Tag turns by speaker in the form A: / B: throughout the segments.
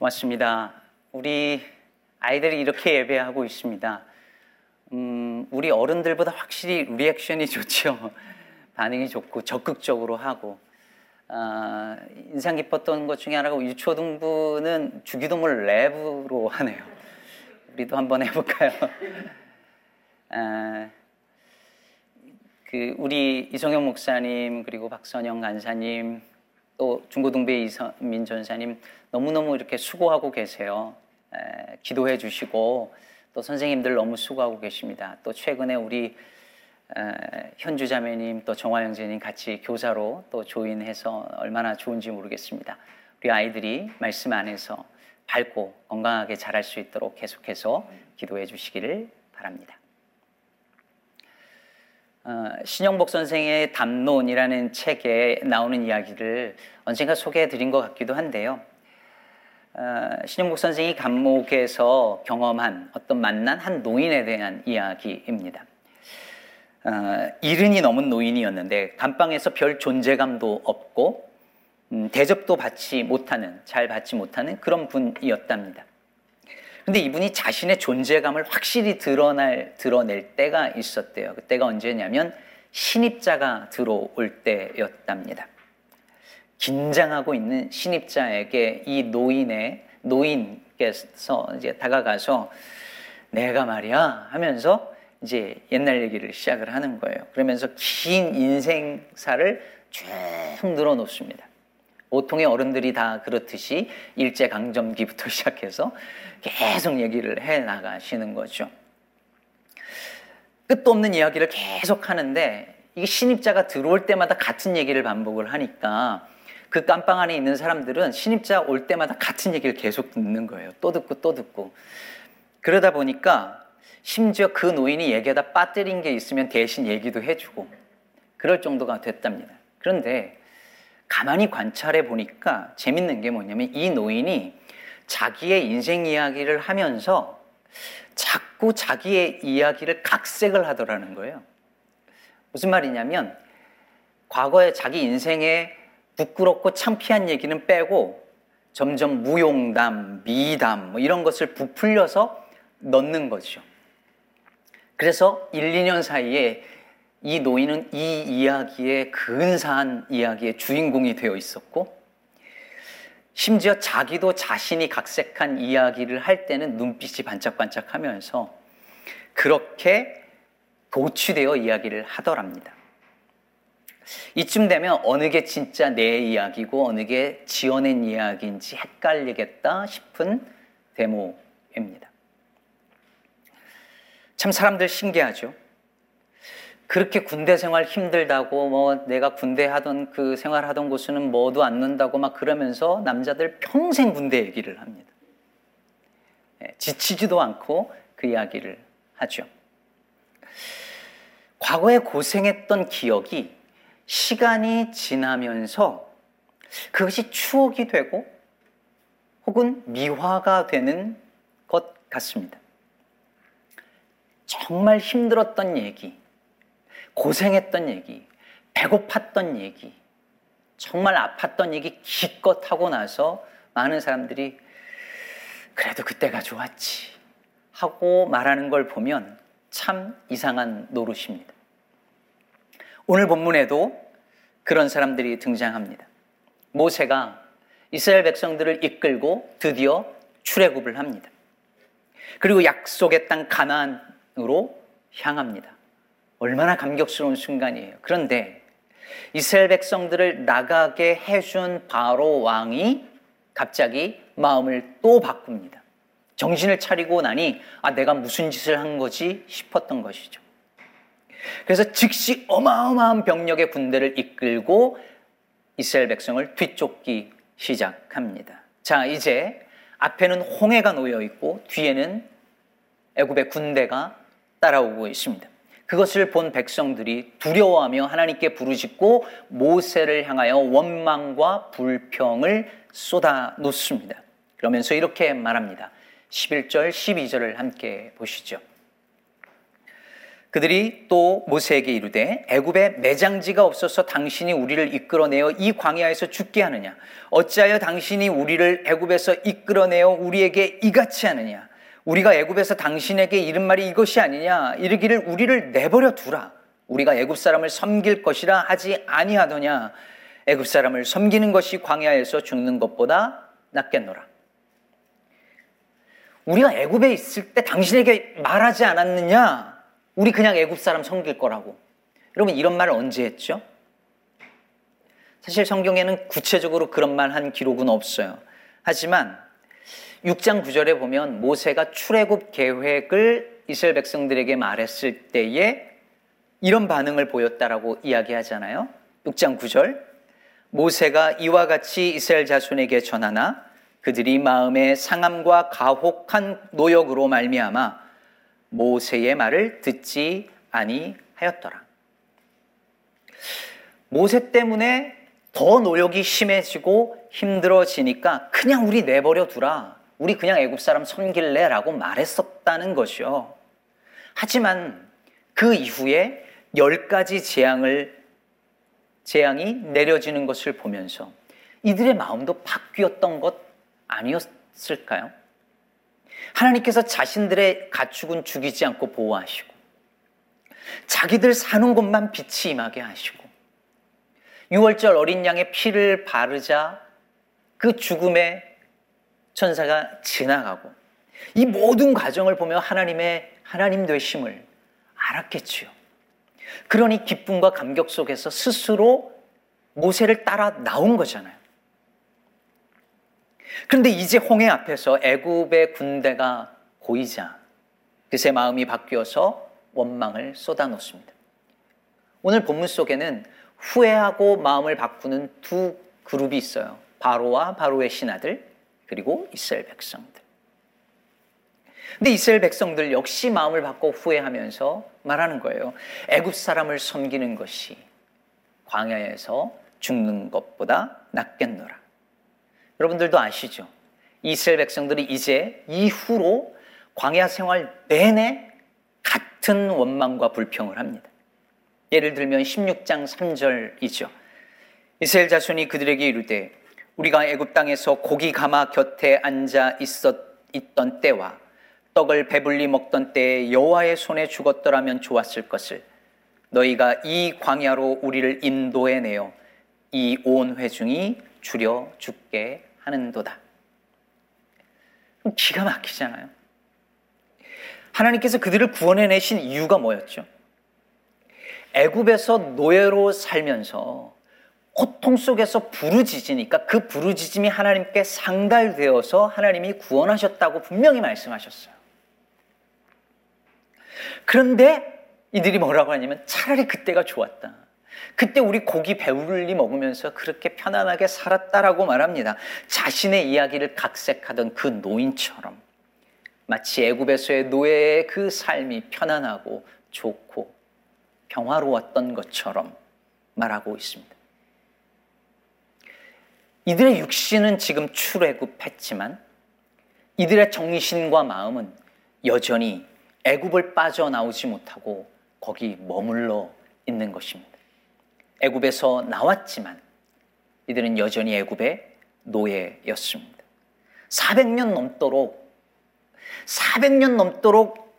A: 고맙습니다. 우리 아이들이 이렇게 예배하고 있습니다. 음, 우리 어른들보다 확실히 리액션이 좋죠. 반응이 좋고 적극적으로 하고 아, 인상 깊었던 것 중에 하나가 유초등부는 주기도문 랩으로 하네요. 우리도 한번 해볼까요? 아, 그 우리 이성영 목사님 그리고 박선영 간사님 또 중고등부의 이선민 전사님 너무너무 이렇게 수고하고 계세요. 에, 기도해 주시고 또 선생님들 너무 수고하고 계십니다. 또 최근에 우리 에, 현주 자매님 또 정화 형제님 같이 교사로 또 조인해서 얼마나 좋은지 모르겠습니다. 우리 아이들이 말씀 안에서 밝고 건강하게 자랄 수 있도록 계속해서 기도해 주시기를 바랍니다. 어, 신영복 선생의 담론이라는 책에 나오는 이야기를 언젠가 소개해 드린 것 같기도 한데요. 어, 신영복 선생이 감옥에서 경험한 어떤 만난 한 노인에 대한 이야기입니다. 어, 이른이 넘은 노인이었는데 감방에서 별 존재감도 없고 음, 대접도 받지 못하는 잘 받지 못하는 그런 분이었답니다. 근데 이분이 자신의 존재감을 확실히 드러날, 드러낼 때가 있었대요. 그때가 언제냐면 신입자가 들어올 때였답니다. 긴장하고 있는 신입자에게 이 노인의, 노인께서 이제 다가가서 내가 말이야 하면서 이제 옛날 얘기를 시작을 하는 거예요. 그러면서 긴 인생사를 쭉 늘어놓습니다. 보통의 어른들이 다 그렇듯이 일제강점기부터 시작해서 계속 얘기를 해 나가시는 거죠. 끝도 없는 이야기를 계속 하는데 이게 신입자가 들어올 때마다 같은 얘기를 반복을 하니까 그 깜빵 안에 있는 사람들은 신입자 올 때마다 같은 얘기를 계속 듣는 거예요. 또 듣고 또 듣고. 그러다 보니까 심지어 그 노인이 얘기하다 빠뜨린 게 있으면 대신 얘기도 해주고 그럴 정도가 됐답니다. 그런데 가만히 관찰해 보니까 재밌는 게 뭐냐면 이 노인이 자기의 인생 이야기를 하면서 자꾸 자기의 이야기를 각색을 하더라는 거예요. 무슨 말이냐면 과거에 자기 인생에 부끄럽고 창피한 얘기는 빼고 점점 무용담, 미담 뭐 이런 것을 부풀려서 넣는 거죠. 그래서 1, 2년 사이에 이 노인은 이 이야기의 근사한 이야기의 주인공이 되어 있었고 심지어 자기도 자신이 각색한 이야기를 할 때는 눈빛이 반짝반짝 하면서 그렇게 도취되어 이야기를 하더랍니다. 이쯤 되면 어느 게 진짜 내 이야기고 어느 게 지어낸 이야기인지 헷갈리겠다 싶은 대목입니다. 참 사람들 신기하죠? 그렇게 군대 생활 힘들다고 뭐 내가 군대 하던 그 생활 하던 곳은 뭐도 않는다고 막 그러면서 남자들 평생 군대 얘기를 합니다. 예, 지치지도 않고 그 이야기를 하죠. 과거에 고생했던 기억이 시간이 지나면서 그것이 추억이 되고 혹은 미화가 되는 것 같습니다. 정말 힘들었던 얘기, 고생했던 얘기, 배고팠던 얘기, 정말 아팠던 얘기 기껏 하고 나서 많은 사람들이 그래도 그때가 좋았지 하고 말하는 걸 보면 참 이상한 노릇입니다. 오늘 본문에도 그런 사람들이 등장합니다. 모세가 이스라엘 백성들을 이끌고 드디어 출애굽을 합니다. 그리고 약속의 땅 가나안으로 향합니다. 얼마나 감격스러운 순간이에요. 그런데 이스라엘 백성들을 나가게 해준 바로 왕이 갑자기 마음을 또 바꿉니다. 정신을 차리고 나니 아 내가 무슨 짓을 한 거지 싶었던 것이죠. 그래서 즉시 어마어마한 병력의 군대를 이끌고 이스라엘 백성을 뒤쫓기 시작합니다. 자, 이제 앞에는 홍해가 놓여 있고 뒤에는 애굽의 군대가 따라오고 있습니다. 그것을 본 백성들이 두려워하며 하나님께 부르짖고 모세를 향하여 원망과 불평을 쏟아 놓습니다. 그러면서 이렇게 말합니다. 11절, 12절을 함께 보시죠. 그들이 또 모세에게 이르되 애굽에 매장지가 없어서 당신이 우리를 이끌어내어 이 광야에서 죽게 하느냐 어찌하여 당신이 우리를 애굽에서 이끌어내어 우리에게 이같이 하느냐 우리가 애굽에서 당신에게 이른 말이 이것이 아니냐 이르기를 우리를 내버려 두라 우리가 애굽 사람을 섬길 것이라 하지 아니하더냐 애굽 사람을 섬기는 것이 광야에서 죽는 것보다 낫겠노라 우리가 애굽에 있을 때 당신에게 말하지 않았느냐 우리 그냥 애굽 사람 섬길 거라고. 여러분 이런 말 언제 했죠? 사실 성경에는 구체적으로 그런 말 한 기록은 없어요. 하지만 6장 9절에 보면 모세가 출애굽 계획을 이스라엘 백성들에게 말했을 때에 이런 반응을 보였다라고 이야기하잖아요. 6장 9절. 모세가 이와 같이 이스라엘 자손에게 전하나 그들이 마음의 상함과 가혹한 노역으로 말미암아 모세의 말을 듣지 아니하였더라. 모세 때문에 더 노력이 심해지고 힘들어지니까 그냥 우리 내버려 두라. 우리 그냥 애굽 사람 섬길래 라고 말했었다는 것이요. 하지만 그 이후에 열 가지 재앙을 재앙이 내려지는 것을 보면서 이들의 마음도 바뀌었던 것 아니었을까요? 하나님께서 자신들의 가축은 죽이지 않고 보호하시고 자기들 사는 곳만 빛이 임하게 하시고 6월절 어린 양의 피를 바르자 그 죽음의 천사가 지나가고 이 모든 과정을 보며 하나님의 하나님 되심을 알았겠지요. 그러니 기쁨과 감격 속에서 스스로 모세를 따라 나온 거잖아요. 그런데 이제 홍해 앞에서 애굽의 군대가 보이자 그새 마음이 바뀌어서 원망을 쏟아놓습니다. 오늘 본문 속에는 후회하고 마음을 바꾸는 두 그룹이 있어요. 바로와 바로의 신하들 그리고 이스라엘 백성들. 근데 이스라엘 백성들 역시 마음을 바꿔 후회하면서 말하는 거예요. 애굽 사람을 섬기는 것이 광야에서 죽는 것보다 낫겠노라. 여러분들도 아시죠? 이스라엘 백성들이 이제 이후로 광야 생활 내내 같은 원망과 불평을 합니다. 예를 들면 16장 3절이죠. 이스라엘 자손이 그들에게 이르되 우리가 애굽 땅에서 고기 가마 곁에 앉아 있었 있던 때와 떡을 배불리 먹던 때에 여호와의 손에 죽었더라면 좋았을 것을 너희가 이 광야로 우리를 인도해 내어 이 온 회중이 줄여 죽게 하는도다. 기가 막히잖아요. 하나님께서 그들을 구원해 내신 이유가 뭐였죠? 애굽에서 노예로 살면서 고통 속에서 부르짖으니까 그 부르짖음이 하나님께 상달되어서 하나님이 구원하셨다고 분명히 말씀하셨어요. 그런데 이들이 뭐라고 하냐면 차라리 그때가 좋았다. 그때 우리 고기 배불리 먹으면서 그렇게 편안하게 살았다라고 말합니다. 자신의 이야기를 각색하던 그 노인처럼 마치 애굽에서의 노예의 그 삶이 편안하고 좋고 평화로웠던 것처럼 말하고 있습니다. 이들의 육신은 지금 출애굽했지만 이들의 정신과 마음은 여전히 애굽을 빠져나오지 못하고 거기 머물러 있는 것입니다. 애굽에서 나왔지만 이들은 여전히 애굽의 노예였습니다. 400년 넘도록 400년 넘도록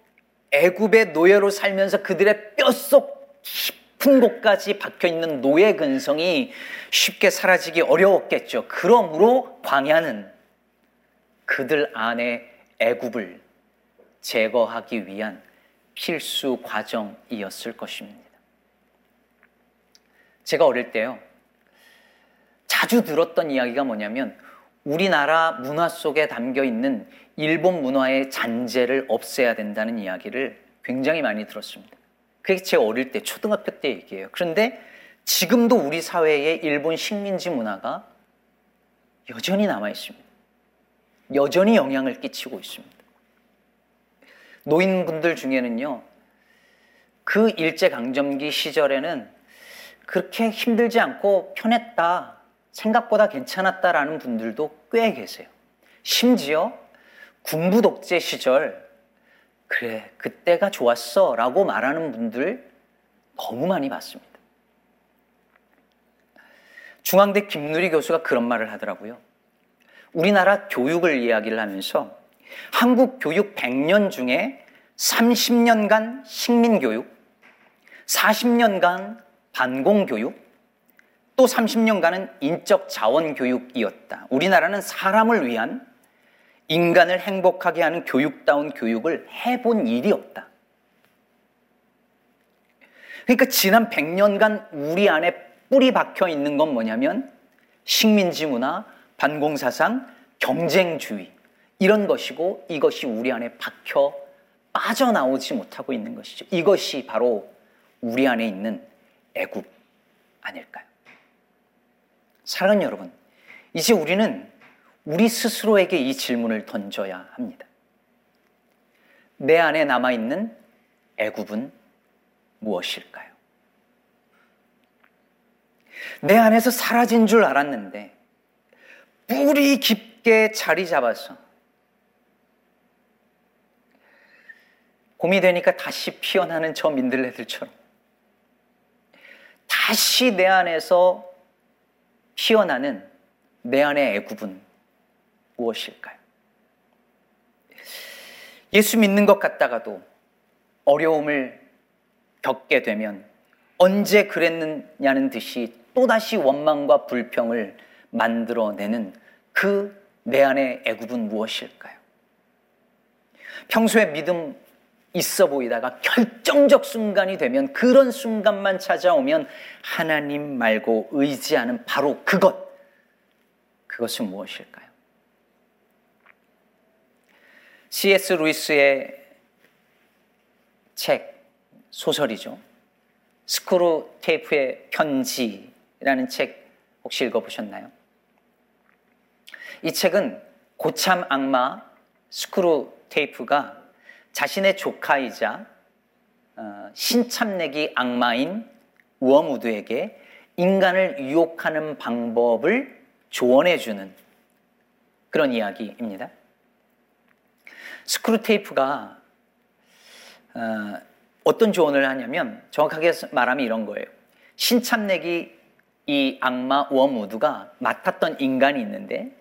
A: 애굽의 노예로 살면서 그들의 뼛속 깊 은 곳까지 박혀 있는 노예 근성이 쉽게 사라지기 어려웠겠죠. 그러므로 광야는 그들 안에 애굽을 제거하기 위한 필수 과정이었을 것입니다. 제가 어릴 때요. 자주 들었던 이야기가 뭐냐면 우리나라 문화 속에 담겨 있는 일본 문화의 잔재를 없애야 된다는 이야기를 굉장히 많이 들었습니다. 그게 제 어릴 때 초등학교 때 얘기예요. 그런데 지금도 우리 사회에 일본 식민지 문화가 여전히 남아 있습니다. 여전히 영향을 끼치고 있습니다. 노인분들 중에는요, 그 일제 강점기 시절에는 그렇게 힘들지 않고 편했다, 생각보다 괜찮았다라는 분들도 꽤 계세요. 심지어 군부 독재 시절 그래, 그때가 좋았어 라고 말하는 분들 너무 많이 봤습니다. 중앙대 김누리 교수가 그런 말을 하더라고요. 우리나라 교육을 이야기를 하면서 한국 교육 100년 중에 30년간 식민교육, 40년간 반공교육, 또 30년간은 인적 자원교육이었다. 우리나라는 사람을 위한 인간을 행복하게 하는 교육다운 교육을 해본 일이 없다. 그러니까 지난 100년간 우리 안에 뿌리 박혀 있는 건 뭐냐면 식민지 문화, 반공사상, 경쟁주의 이런 것이고 이것이 우리 안에 박혀 빠져나오지 못하고 있는 것이죠. 이것이 바로 우리 안에 있는 애국 아닐까요? 사랑하는 여러분, 이제 우리는 우리 스스로에게 이 질문을 던져야 합니다. 내 안에 남아있는 애굽은 무엇일까요? 내 안에서 사라진 줄 알았는데 뿌리 깊게 자리 잡아서 봄이 되니까 다시 피어나는 저 민들레들처럼 다시 내 안에서 피어나는 내 안의 애굽은 무엇일까요? 예수 믿는 것 같다가도 어려움을 겪게 되면 언제 그랬느냐는 듯이 또다시 원망과 불평을 만들어내는 그 내 안의 애굽은 무엇일까요? 평소에 믿음 있어 보이다가 결정적 순간이 되면 그런 순간만 찾아오면 하나님 말고 의지하는 바로 그것. 그것은 무엇일까요? C.S. 루이스의 책, 소설이죠. 스크루 테이프의 편지라는 책 혹시 읽어보셨나요? 이 책은 고참 악마 스크루 테이프가 자신의 조카이자 어, 신참내기 악마인 웜우드에게 인간을 유혹하는 방법을 조언해주는 그런 이야기입니다. 스크루테이프가 어, 떤 조언을 하냐면 정확하게 말하면 이런 거예요. 신참내기 이 악마 웜우드가 맡았던 인간이 있는데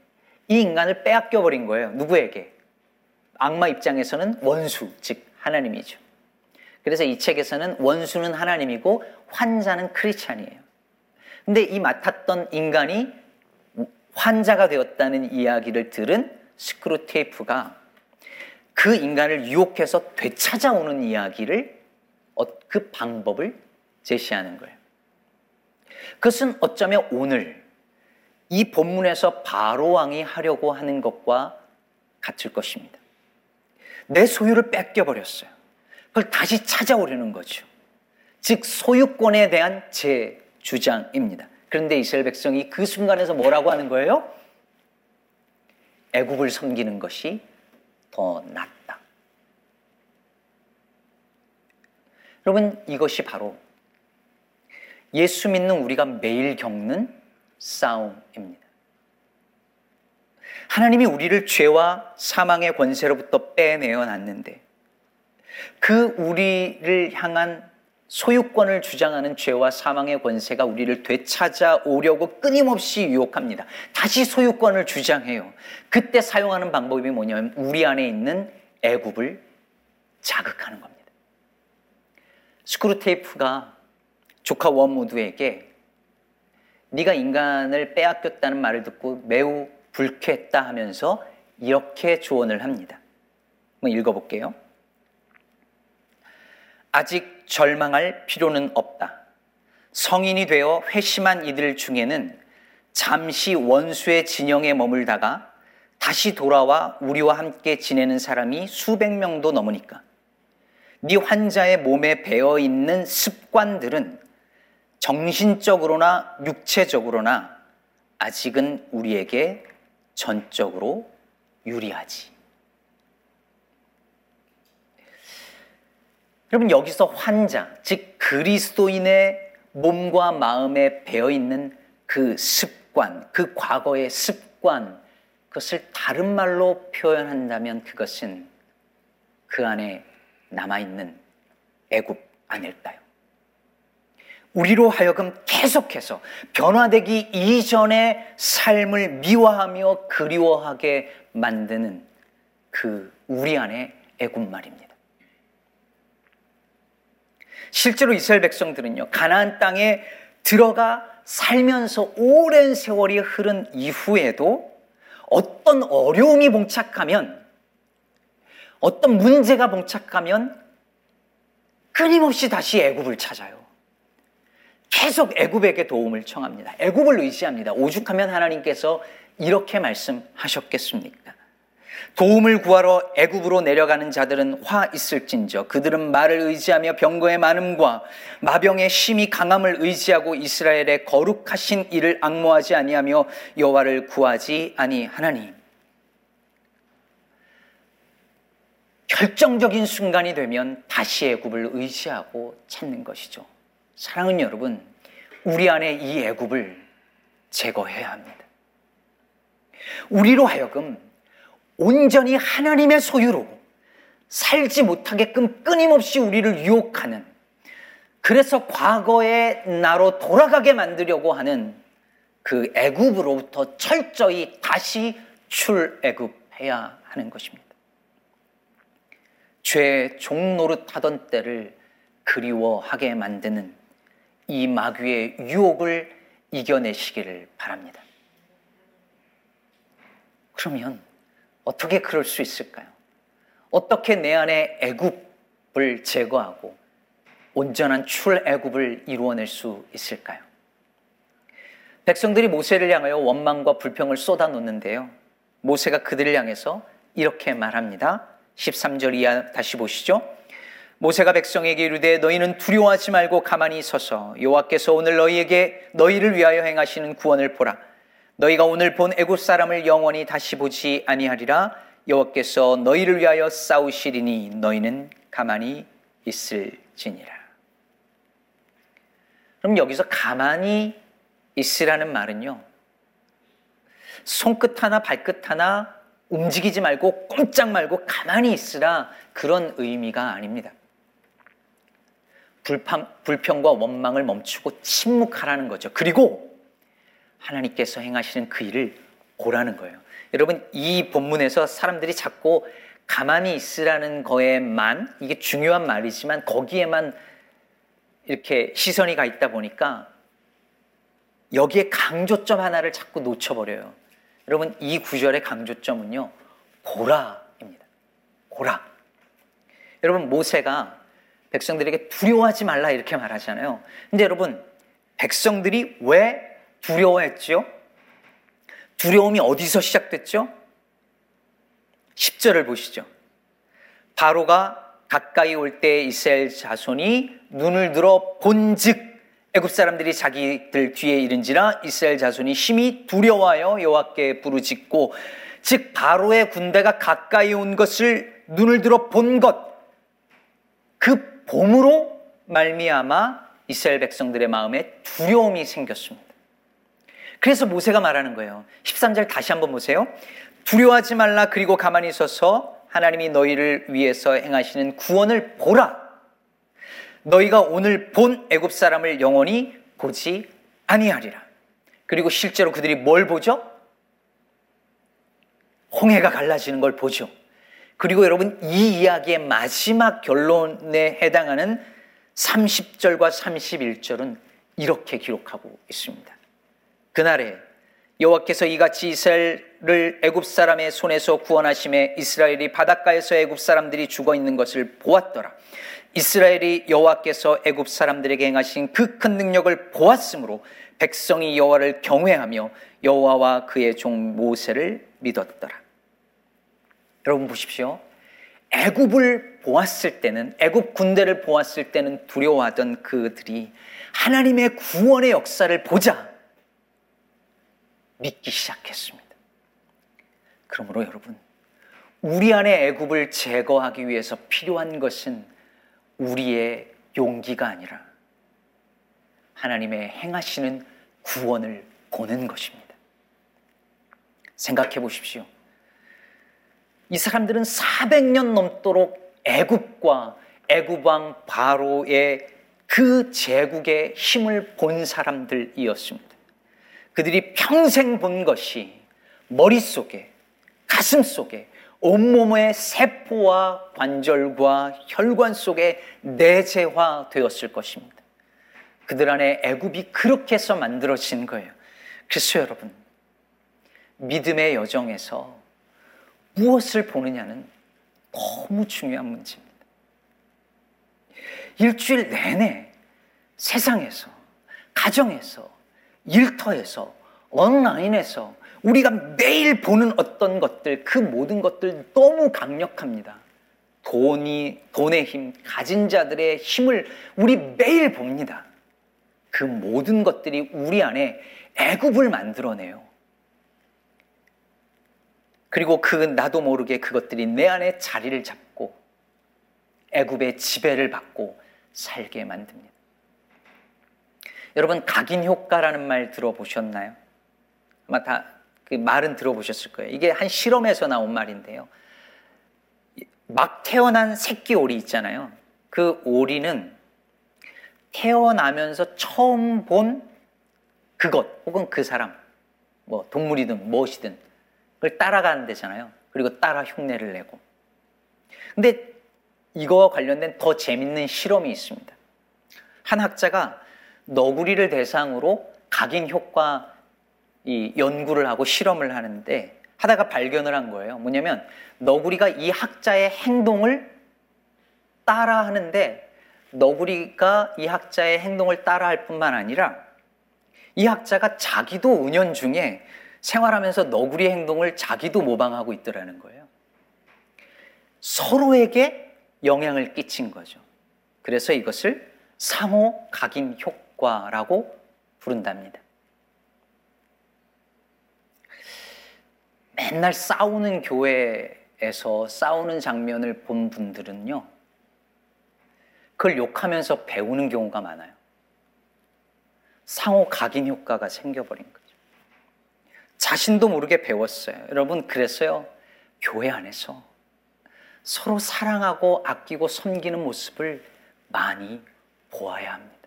A: 이 인간을 빼앗겨 버린 거예요. 누구에게? 악마 입장에서는 원수, 즉 하나님이죠. 그래서 이 책에서는 원수는 하나님이고 환자는 크리스찬이에요. 근데 이 맡았던 인간이 환자가 되었다는 이야기를 들은 스크루테이프가 그 인간을 유혹해서 되찾아오는 이야기를 어, 그 방법을 제시하는 거예요. 그것은 어쩌면 오늘 이 본문에서 바로 왕이 하려고 하는 것과 같을 것입니다. 내 소유를 뺏겨 버렸어요. 그걸 다시 찾아오려는 거죠. 즉, 소유권에 대한 제 주장입니다. 그런데 이스라엘 백성이 그 순간에서 뭐라고 하는 거예요? 애굽을 섬기는 것이 더 낫다. 여러분, 이것이 바로 예수 믿는 우리가 매일 겪는 싸움입니다. 하나님이 우리를 죄와 사망의 권세로부터 빼내어 놨는데 그 우리를 향한 소유권을 주장하는 죄와 사망의 권세가 우리를 되찾아오려고 끊임없이 유혹합니다. 다시 소유권을 주장해요. 그때 사용하는 방법이 뭐냐면 우리 안에 있는 애굽을 자극하는 겁니다. 스크루테이프가 조카 원모드에게 네가 인간을 빼앗겼다는 말을 듣고 매우 불쾌했다 하면서 이렇게 조언을 합니다. 한번 읽어볼게요. 아직 절망할 필요는 없다. 성인이 되어 회심한 이들 중에는 잠시 원수의 진영에 머물다가 다시 돌아와 우리와 함께 지내는 사람이 수백 명도 넘으니까. 네 환자의 몸에 배어 있는 습관들은 정신적으로나 육체적으로나 아직은 우리에게 전적으로 유리하지. 여러분 여기서 환자, 즉 그리스도인의 몸과 마음에 배어 있는 그 습관, 그 과거의 습관, 그것을 다른 말로 표현한다면 그것은 그 안에 남아 있는 애굽 아닐까요? 우리로 하여금 계속해서 변화되기 이전의 삶을 미워하며 그리워하게 만드는 그 우리 안의 애굽 말입니다. 실제로 이스라엘 백성들은요, 가나안 땅에 들어가 살면서 오랜 세월이 흐른 이후에도 어떤 어려움이 봉착하면, 어떤 문제가 봉착하면 끊임없이 다시 애굽을 찾아요. 계속 애굽에게 도움을 청합니다. 애굽을 의지합니다. 오죽하면 하나님께서 이렇게 말씀하셨겠습니까? 도움을 구하러 애굽으로 내려가는 자들은 화 있을진저 그들은 말을 의지하며 병거의 많음과 마병의 심히 강함을 의지하고 이스라엘의 거룩하신 일을 악모하지 아니하며 여호와를 구하지 아니하나니 결정적인 순간이 되면 다시 애굽을 의지하고 찾는 것이죠. 사랑은 여러분, 우리 안에 이 애굽을 제거해야 합니다. 우리로 하여금 온전히 하나님의 소유로 살지 못하게끔 끊임없이 우리를 유혹하는 그래서 과거의 나로 돌아가게 만들려고 하는 그 애굽으로부터 철저히 다시 출애굽해야 하는 것입니다. 죄의 종노릇하던 때를 그리워하게 만드는 이 마귀의 유혹을 이겨내시기를 바랍니다. 그러면 어떻게 그럴 수 있을까요? 어떻게 내 안에 애굽을 제거하고 온전한 출애굽을 이루어낼 수 있을까요? 백성들이 모세를 향하여 원망과 불평을 쏟아놓는데요. 모세가 그들을 향해서 이렇게 말합니다. 13절 이하 다시 보시죠. 모세가 백성에게 이르되 너희는 두려워하지 말고 가만히 서서 여호와께서 오늘 너희에게 너희를 위하여 행하시는 구원을 보라. 너희가 오늘 본 애굽 사람을 영원히 다시 보지 아니하리라. 여호와께서 너희를 위하여 싸우시리니 너희는 가만히 있을지니라. 그럼 여기서 가만히 있으라는 말은요. 손끝 하나 발끝 하나 움직이지 말고 꼼짝 말고 가만히 있으라 그런 의미가 아닙니다. 불평, 불평과 원망을 멈추고 침묵하라는 거죠. 그리고 하나님께서 행하시는 그 일을 보라는 거예요. 여러분, 이 본문에서 사람들이 자꾸 가만히 있으라는 거에만, 이게 중요한 말이지만 거기에만 이렇게 시선이 가 있다 보니까 여기에 강조점 하나를 자꾸 놓쳐버려요. 여러분, 이 구절의 강조점은요, 보라입니다. 보라. 여러분, 모세가 백성들에게 두려워하지 말라 이렇게 말하잖아요. 근데 여러분, 백성들이 왜 두려워했죠? 두려움이 어디서 시작됐죠? 10절을 보시죠. 바로가 가까이 올 때 이스라엘 자손이 눈을 들어 본즉 애굽 사람들이 자기들 뒤에 이른지라 이스라엘 자손이 심히 두려워하여 여호와께 부르짖고 즉 바로의 군대가 가까이 온 것을 눈을 들어 본 것 그 봄으로 말미암아 이스라엘 백성들의 마음에 두려움이 생겼습니다. 그래서 모세가 말하는 거예요. 13절 다시 한번 보세요. 두려워하지 말라 그리고 가만히 서서 하나님이 너희를 위해서 행하시는 구원을 보라. 너희가 오늘 본 애굽 사람을 영원히 보지 아니하리라. 그리고 실제로 그들이 뭘 보죠? 홍해가 갈라지는 걸 보죠. 그리고 여러분 이 이야기의 마지막 결론에 해당하는 30절과 31절은 이렇게 기록하고 있습니다. 그날에 여호와께서 이같이 이스라엘을 애굽 사람의 손에서 구원하심에 이스라엘이 바닷가에서 애굽 사람들이 죽어 있는 것을 보았더라. 이스라엘이 여호와께서 애굽 사람들에게 행하신 그 큰 능력을 보았으므로 백성이 여호와를 경외하며 여호와와 그의 종 모세를 믿었더라. 여러분 보십시오. 애굽을 보았을 때는 애굽 군대를 보았을 때는 두려워하던 그들이 하나님의 구원의 역사를 보자 믿기 시작했습니다. 그러므로 여러분, 우리 안에 애굽을 제거하기 위해서 필요한 것은 우리의 용기가 아니라 하나님의 행하시는 구원을 보는 것입니다. 생각해 보십시오. 이 사람들은 400년 넘도록 애굽과 애굽 왕 바로의 그 제국의 힘을 본 사람들이었습니다. 그들이 평생 본 것이 머릿속에 가슴 속에 온몸의 세포와 관절과 혈관 속에 내재화 되었을 것입니다. 그들 안에 애굽이 그렇게 해서 만들어진 거예요. 그래서 여러분 믿음의 여정에서 무엇을 보느냐는 너무 중요한 문제입니다. 일주일 내내 세상에서, 가정에서, 일터에서, 온라인에서 우리가 매일 보는 어떤 것들, 그 모든 것들 너무 강력합니다. 돈이, 돈의 힘, 가진 자들의 힘을 우리 매일 봅니다. 그 모든 것들이 우리 안에 애굽을 만들어내요. 그리고 그 나도 모르게 그것들이 내 안에 자리를 잡고 애굽의 지배를 받고 살게 만듭니다. 여러분 각인 효과라는 말 들어보셨나요? 아마 다 그 말은 들어보셨을 거예요. 이게 한 실험에서 나온 말인데요. 막 태어난 새끼 오리 있잖아요. 그 오리는 태어나면서 처음 본 그것 혹은 그 사람, 뭐 동물이든 무엇이든 그걸 따라가는 데잖아요. 그리고 따라 흉내를 내고. 근데 이거와 관련된 더 재밌는 실험이 있습니다. 한 학자가 너구리를 대상으로 각인 효과 이 연구를 하고 실험을 하는데 하다가 발견을 한 거예요. 뭐냐면 너구리가 이 학자의 행동을 따라 하는데 너구리가 이 학자의 행동을 따라 할 뿐만 아니라 이 학자가 자기도 은연중에 생활하면서 너구리 행동을 자기도 모방하고 있더라는 거예요. 서로에게 영향을 끼친 거죠. 그래서 이것을 상호 각인 효과 라고 부른답니다. 맨날 싸우는 교회에서 싸우는 장면을 본 분들은요, 그걸 욕하면서 배우는 경우가 많아요. 상호 각인 효과가 생겨버린 거죠. 자신도 모르게 배웠어요. 여러분, 그래서요, 교회 안에서 서로 사랑하고 아끼고 섬기는 모습을 많이 보아야 합니다.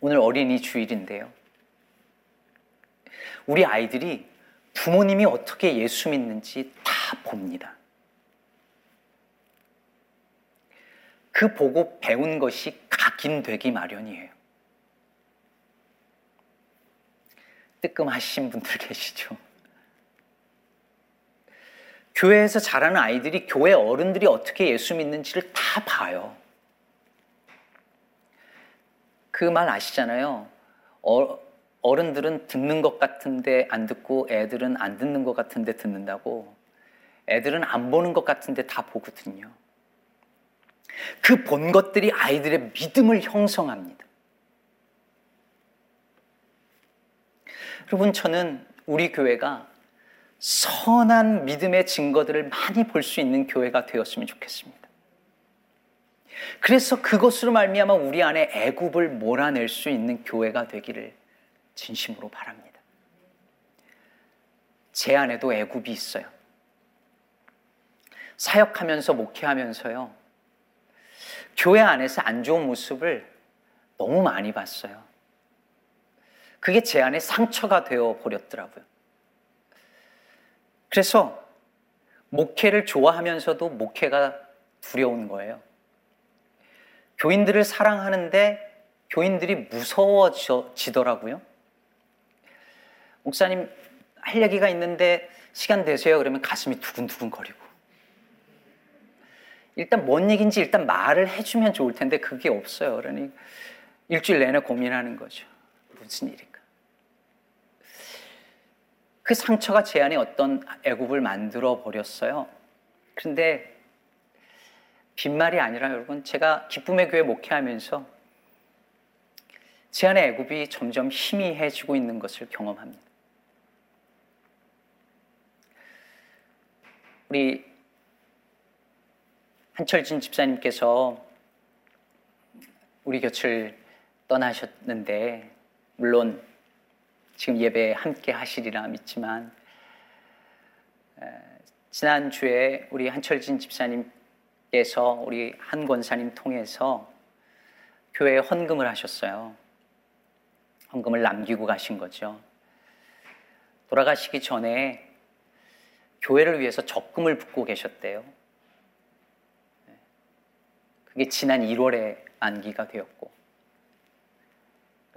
A: 오늘 어린이 주일인데요. 우리 아이들이 부모님이 어떻게 예수 믿는지 다 봅니다. 그 보고 배운 것이 각인되기 마련이에요. 뜨끔하신 분들 계시죠? 교회에서 자라는 아이들이 교회 어른들이 어떻게 예수 믿는지를 다 봐요. 그 말 아시잖아요. 어, 어른들은 듣는 것 같은데 안 듣고 애들은 안 듣는 것 같은데 듣는다고. 애들은 안 보는 것 같은데 다 보거든요. 그 본 것들이 아이들의 믿음을 형성합니다. 여러분, 저는 우리 교회가 선한 믿음의 증거들을 많이 볼 수 있는 교회가 되었으면 좋겠습니다. 그래서 그것으로 말미암아 우리 안에 애굽을 몰아낼 수 있는 교회가 되기를 진심으로 바랍니다. 제 안에도 애굽이 있어요. 사역하면서 목회하면서요. 교회 안에서 안 좋은 모습을 너무 많이 봤어요. 그게 제 안에 상처가 되어 버렸더라고요. 그래서 목회를 좋아하면서도 목회가 두려운 거예요. 교인들을 사랑하는데 교인들이 무서워지더라고요. 목사님 할 얘기가 있는데 시간 되세요? 그러면 가슴이 두근두근 거리고. 일단 뭔 얘기인지 일단 말을 해주면 좋을 텐데 그게 없어요. 그러니 일주일 내내 고민하는 거죠. 무슨 일이 그 상처가 제 안에 어떤 애굽을 만들어 버렸어요. 그런데 빈말이 아니라 여러분 제가 기쁨의 교회 목회하면서 제 안에 애굽이 점점 희미해지고 있는 것을 경험합니다. 우리 한철진 집사님께서 우리 곁을 떠나셨는데 물론 지금 예배 함께 하시리라 믿지만 지난 주에 우리 한철진 집사님 께서 우리 한 권사님 통해서 교회에 헌금을 하셨어요. 헌금을 남기고 가신 거죠. 돌아가시기 전에 교회를 위해서 적금을 붓고 계셨대요. 그게 지난 1월에 안기가 되었고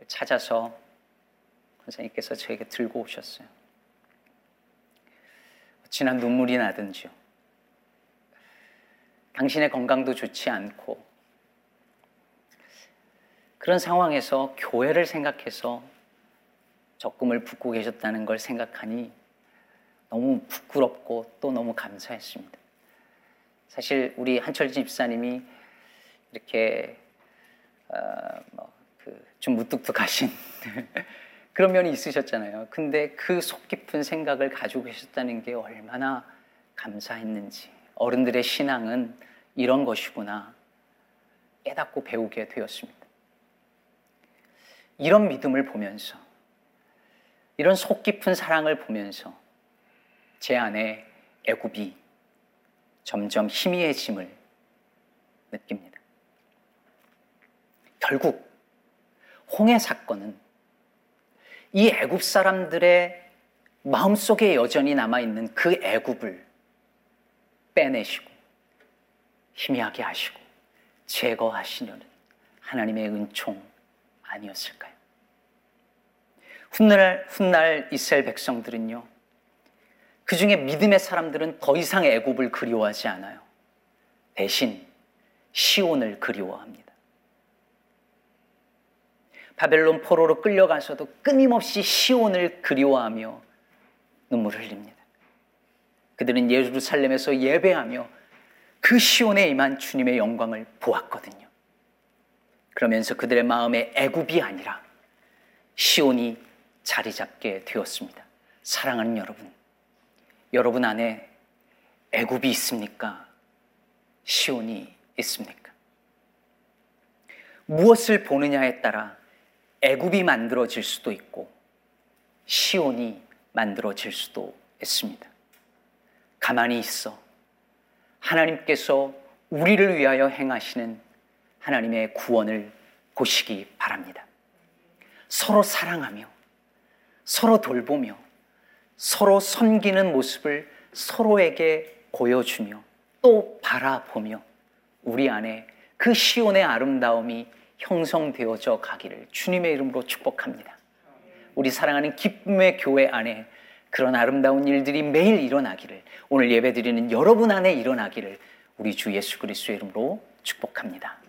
A: 찾아서 권사님께서 저에게 들고 오셨어요. 지난 눈물이 나든지요. 당신의 건강도 좋지 않고 그런 상황에서 교회를 생각해서 적금을 붓고 계셨다는 걸 생각하니 너무 부끄럽고 또 너무 감사했습니다. 사실 우리 한철진 집사님이 이렇게 어, 뭐 그 좀 무뚝뚝하신 그런 면이 있으셨잖아요. 근데 그 속 깊은 생각을 가지고 계셨다는 게 얼마나 감사했는지 어른들의 신앙은 이런 것이구나 깨닫고 배우게 되었습니다. 이런 믿음을 보면서 이런 속 깊은 사랑을 보면서 제 안에 애굽이 점점 희미해짐을 느낍니다. 결국 홍해 사건은 이 애굽 사람들의 마음속에 여전히 남아 있는 그 애굽을 빼내시고 희미하게 하시고 제거하시려는 하나님의 은총 아니었을까요? 훗날 훗날 이스라엘 백성들은요. 그 중에 믿음의 사람들은 더 이상 애굽을 그리워하지 않아요. 대신 시온을 그리워합니다. 바벨론 포로로 끌려가서도 끊임없이 시온을 그리워하며 눈물을 흘립니다. 그들은 예루살렘에서 예배하며 그 시온에 임한 주님의 영광을 보았거든요. 그러면서 그들의 마음에 애굽이 아니라 시온이 자리 잡게 되었습니다. 사랑하는 여러분, 여러분 안에 애굽이 있습니까? 시온이 있습니까? 무엇을 보느냐에 따라 애굽이 만들어질 수도 있고 시온이 만들어질 수도 있습니다. 가만히 있어 하나님께서 우리를 위하여 행하시는 하나님의 구원을 보시기 바랍니다. 서로 사랑하며 서로 돌보며 서로 섬기는 모습을 서로에게 보여주며 또 바라보며 우리 안에 그 시온의 아름다움이 형성되어져 가기를 주님의 이름으로 축복합니다. 우리 사랑하는 기쁨의 교회 안에 그런 아름다운 일들이 매일 일어나기를 오늘 예배드리는 여러분 안에 일어나기를 우리 주 예수 그리스도의 이름으로 축복합니다.